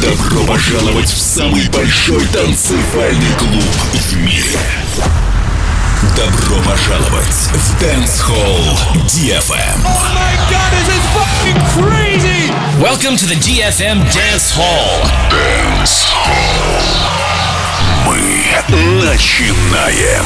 Добро пожаловать в самый большой танцевальный клуб в мире. Добро пожаловать в Dance Hall DFM. Welcome to the DFM Dance Hall. Dance Hall. Мы начинаем.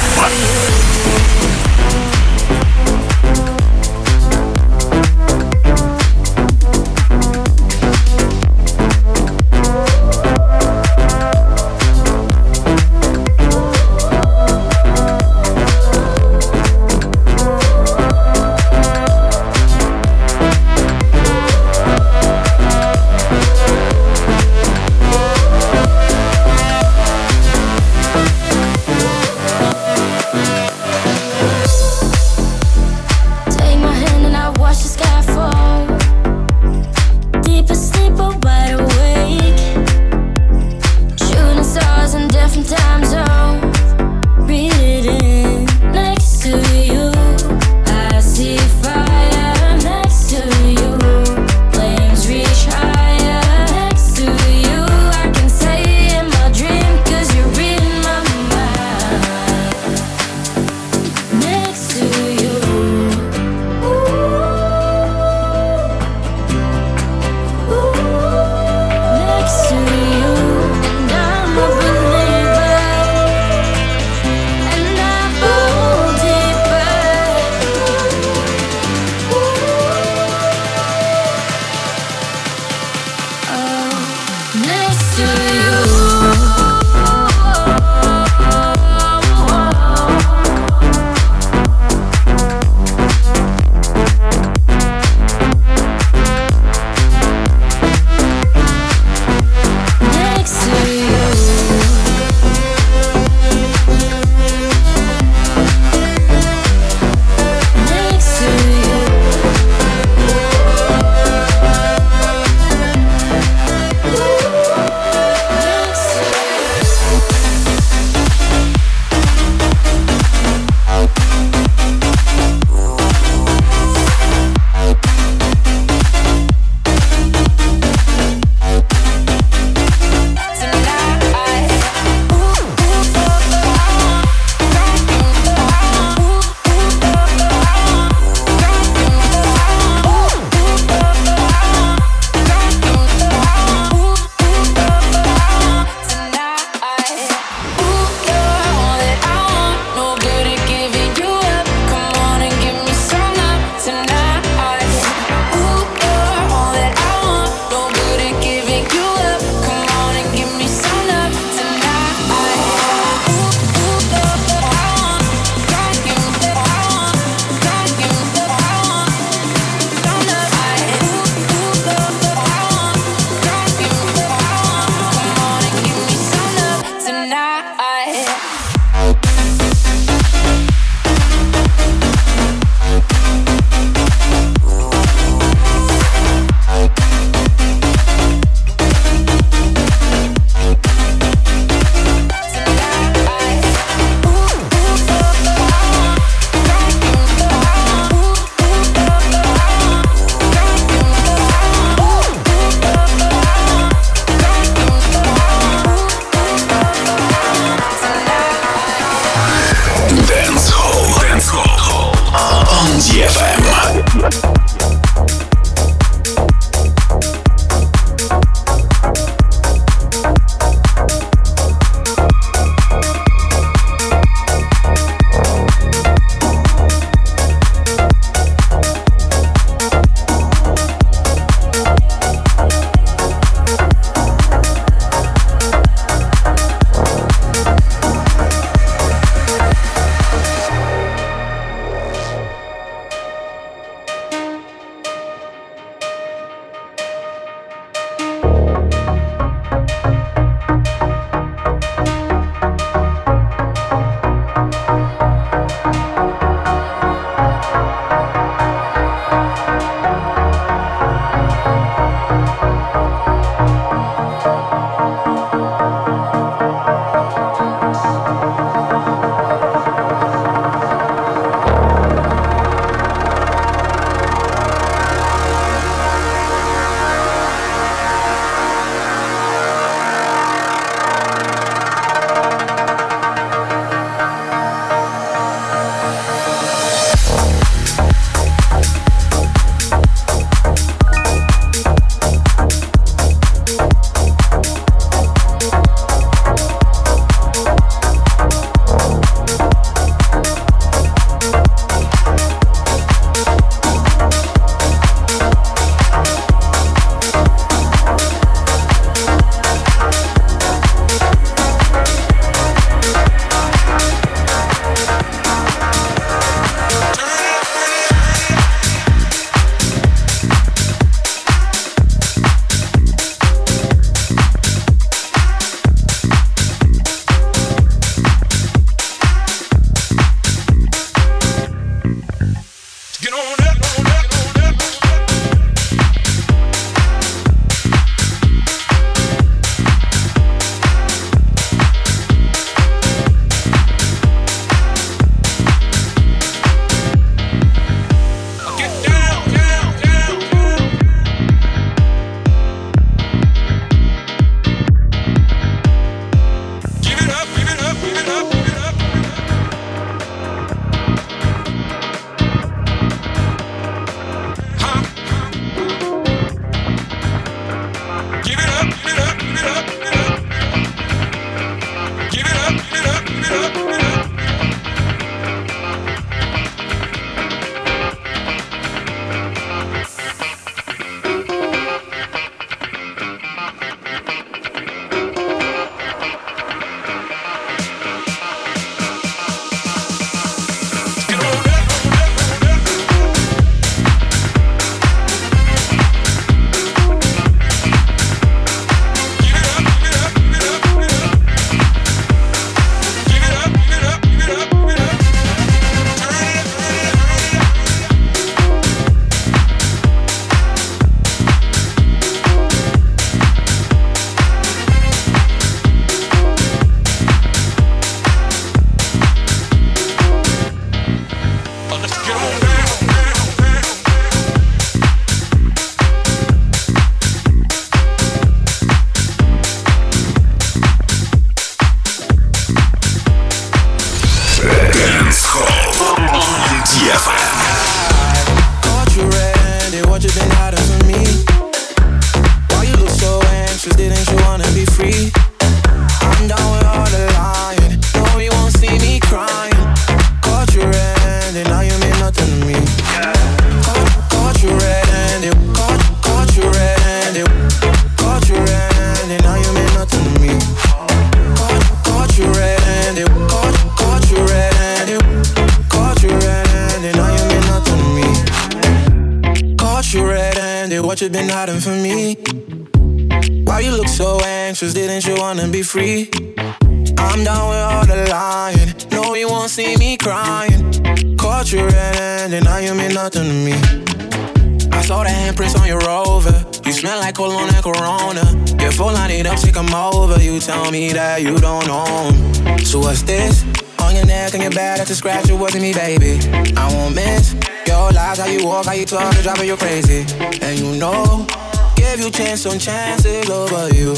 Chances over you.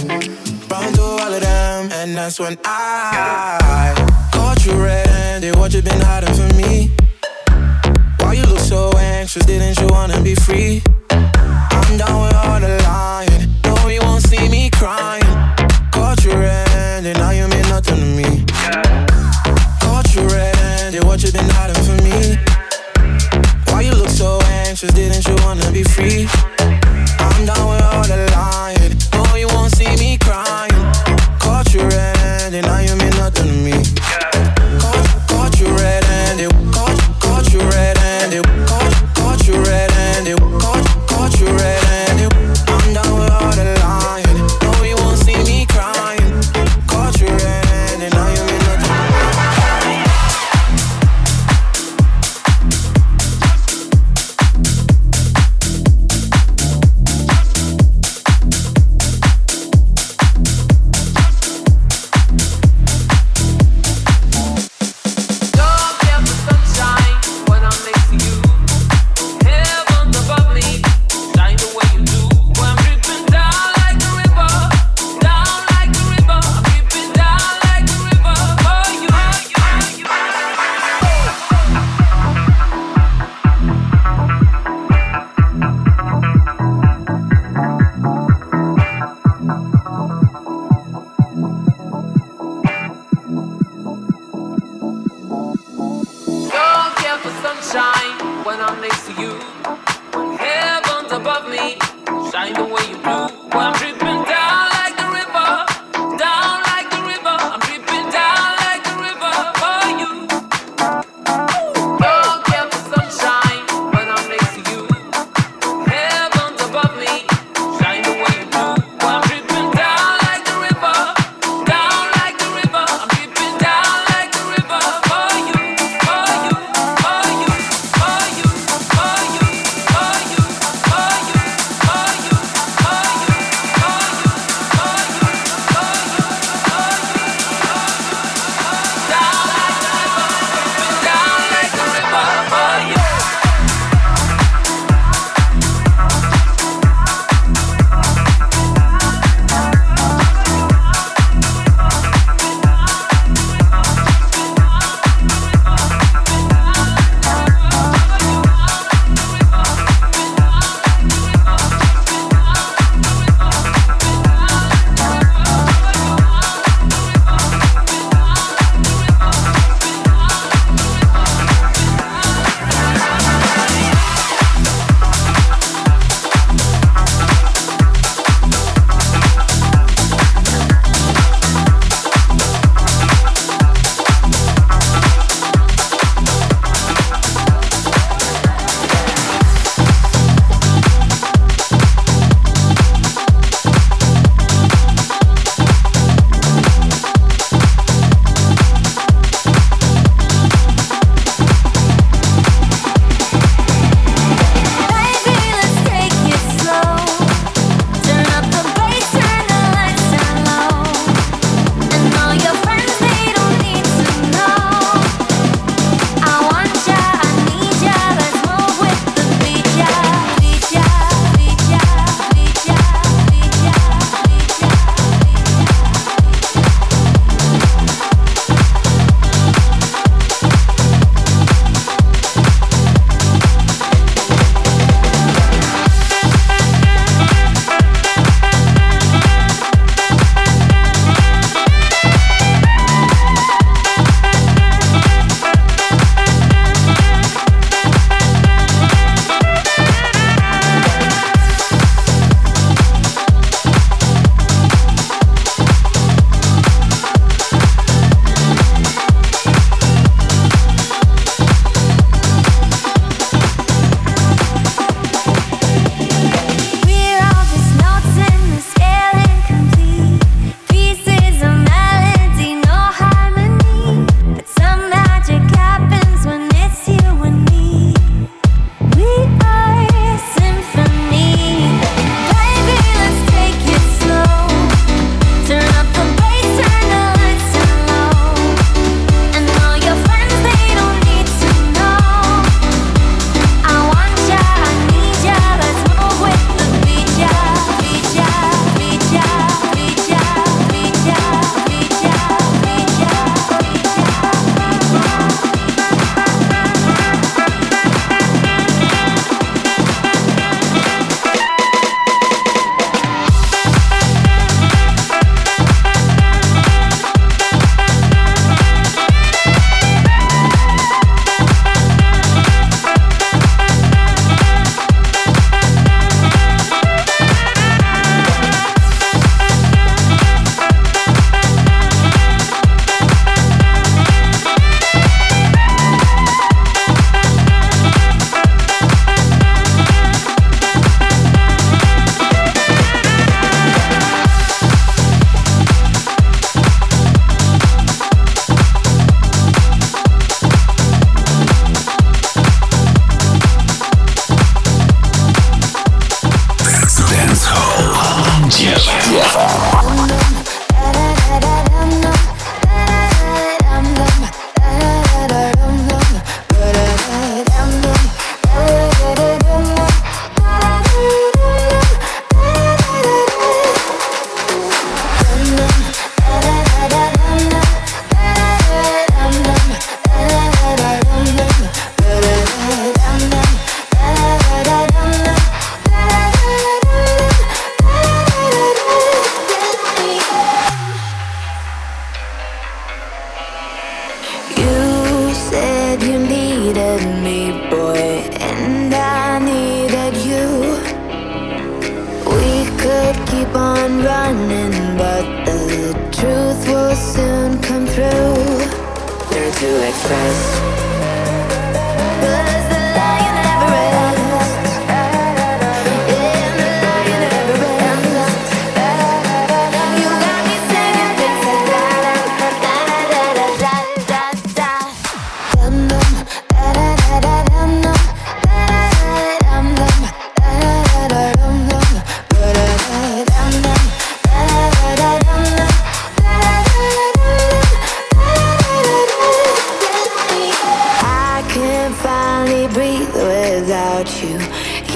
Run through all of them, and that's when I caught you red-handed. What you been hiding from me? Why you look so anxious? Didn't you wanna be free? I'm down with all the lying. No, you won't see me crying. Caught you red-handed, now you mean nothing to me. Caught you red-handed. What you been hiding from me? Why you look so anxious? Didn't you wanna be free? I'm down with all the lying.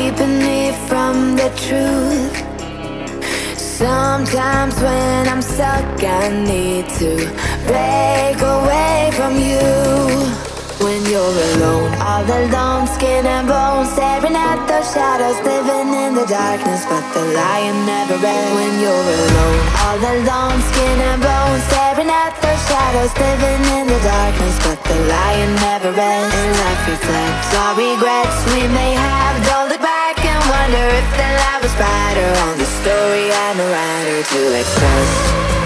keeping me from the truth. Sometimes when I'm stuck, I need to break away from you. When you're alone, all alone, skin and bone, staring at the shadows, living in the darkness, but the lion never ends. When you're alone, all alone, skin and bone, staring at the shadows, living in the darkness, but the lion never ends. And life reflects our regrets we may have. Don't wonder if the love is better on the story and the writer to express.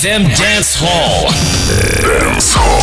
FM Dance Hall. Dance Hall.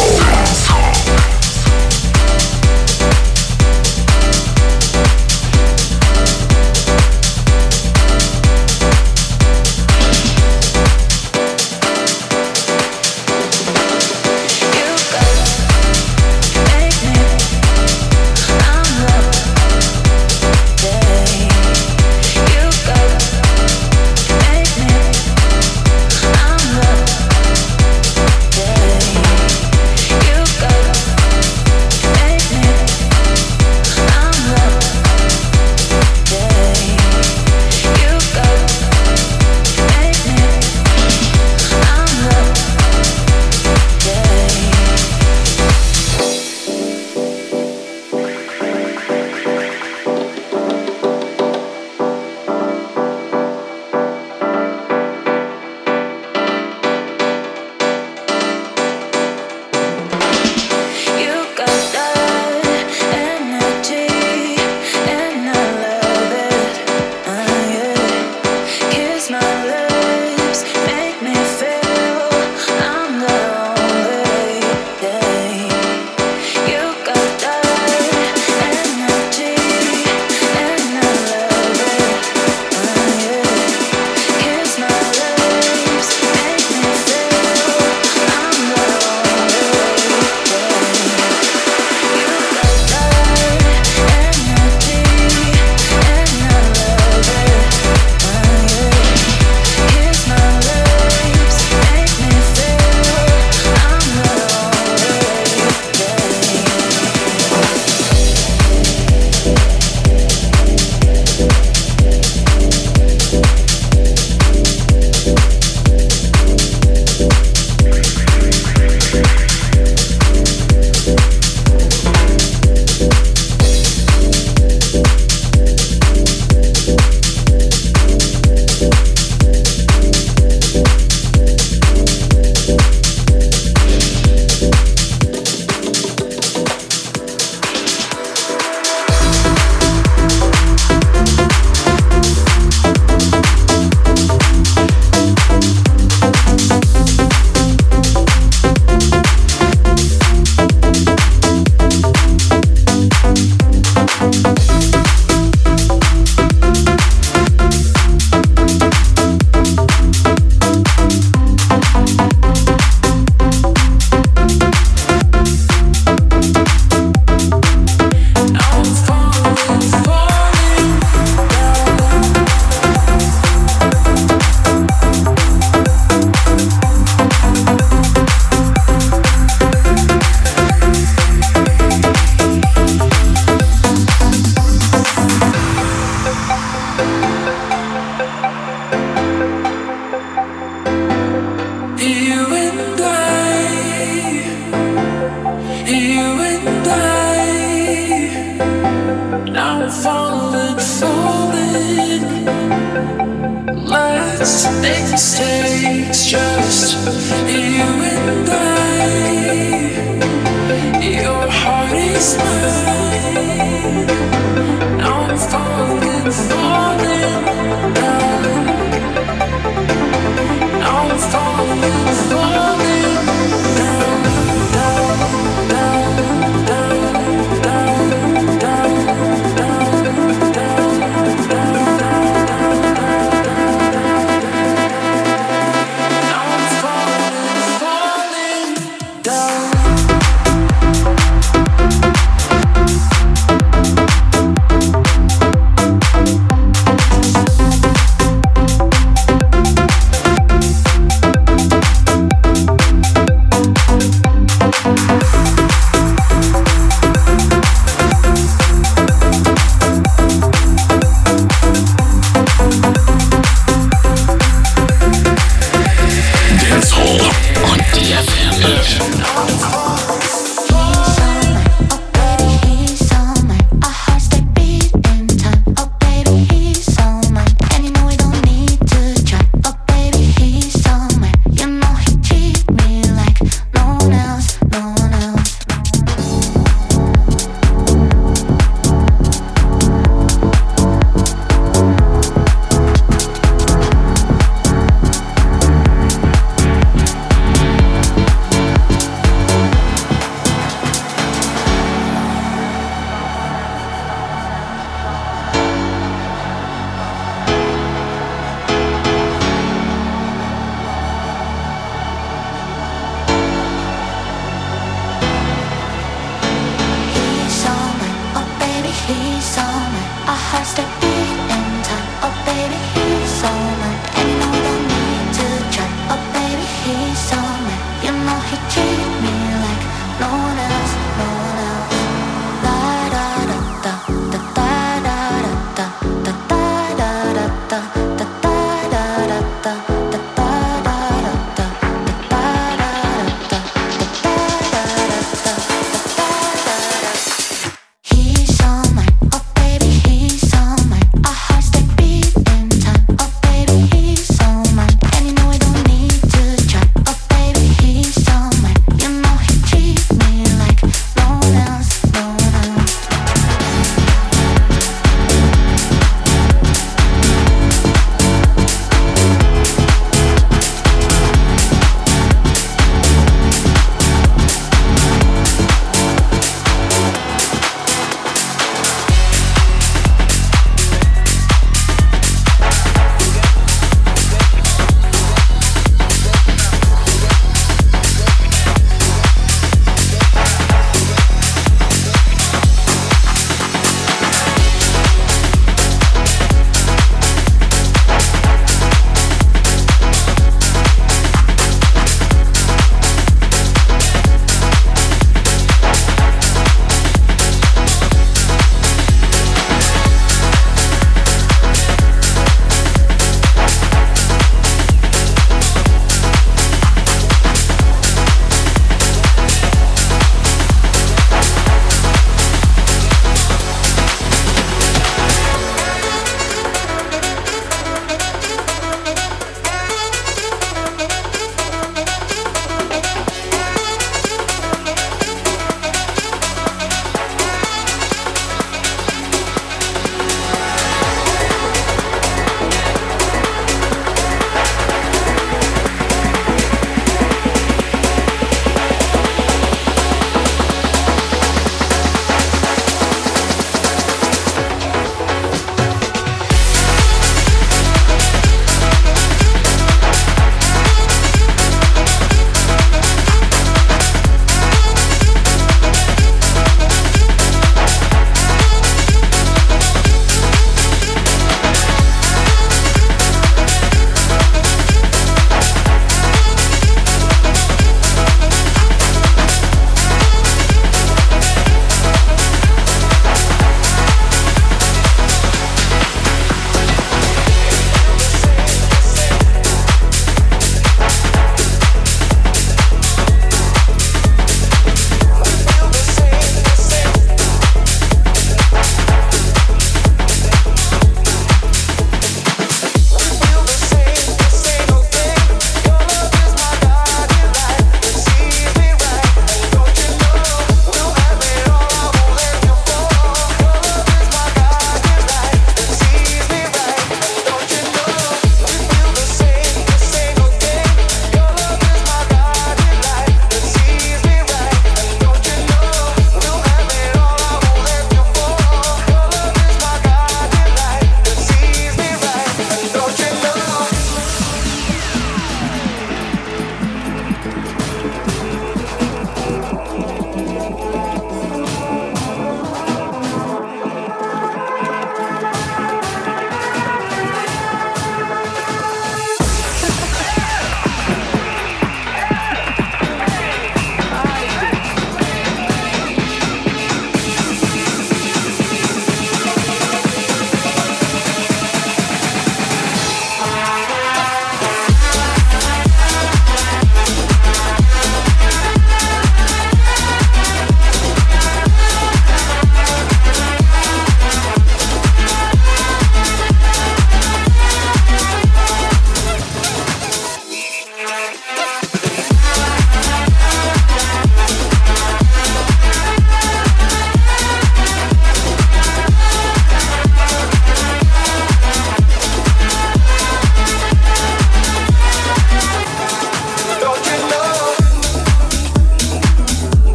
Now I'm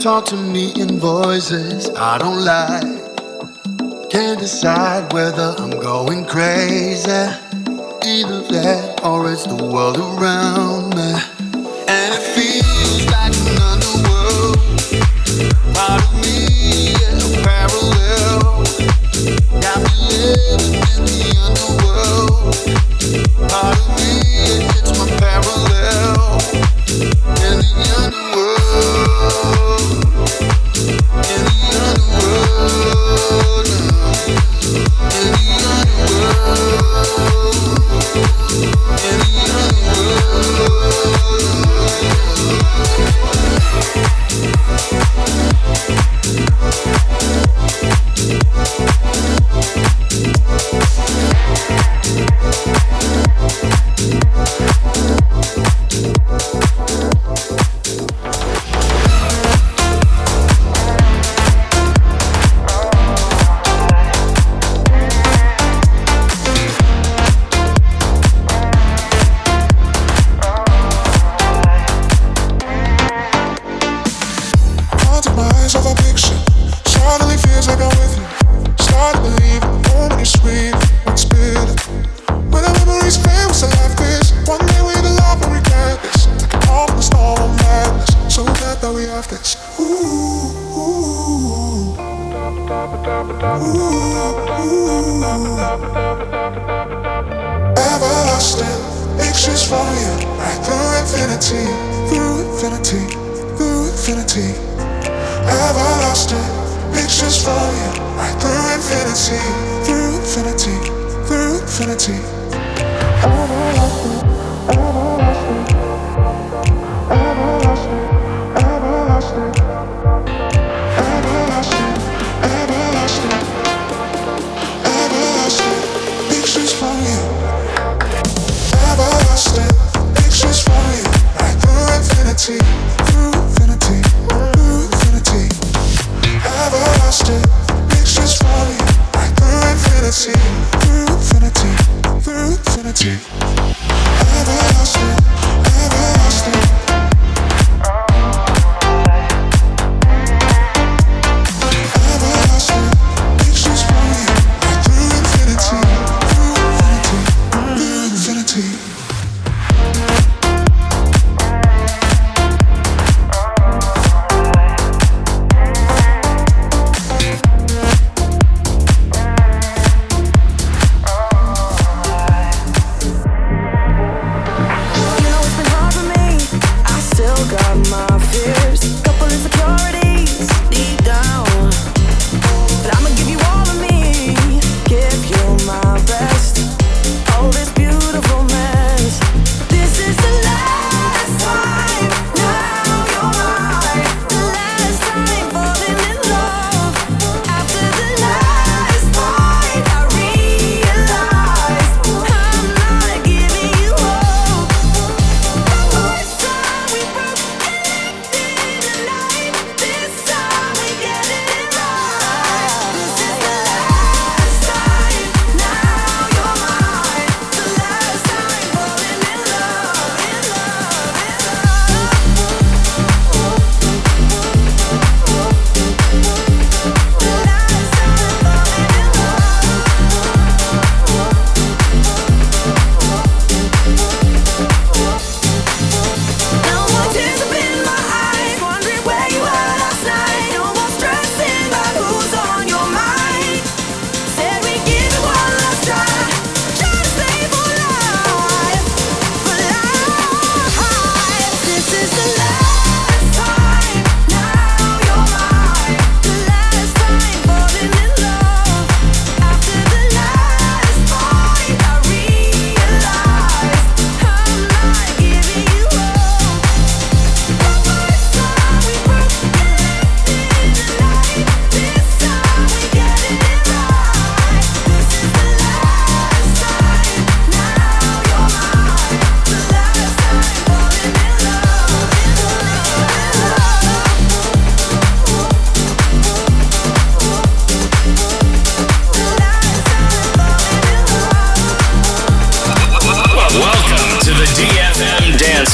talk to me in voices I don't like. Can't decide whether I'm going crazy. Either that or it's the world around me.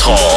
Hall.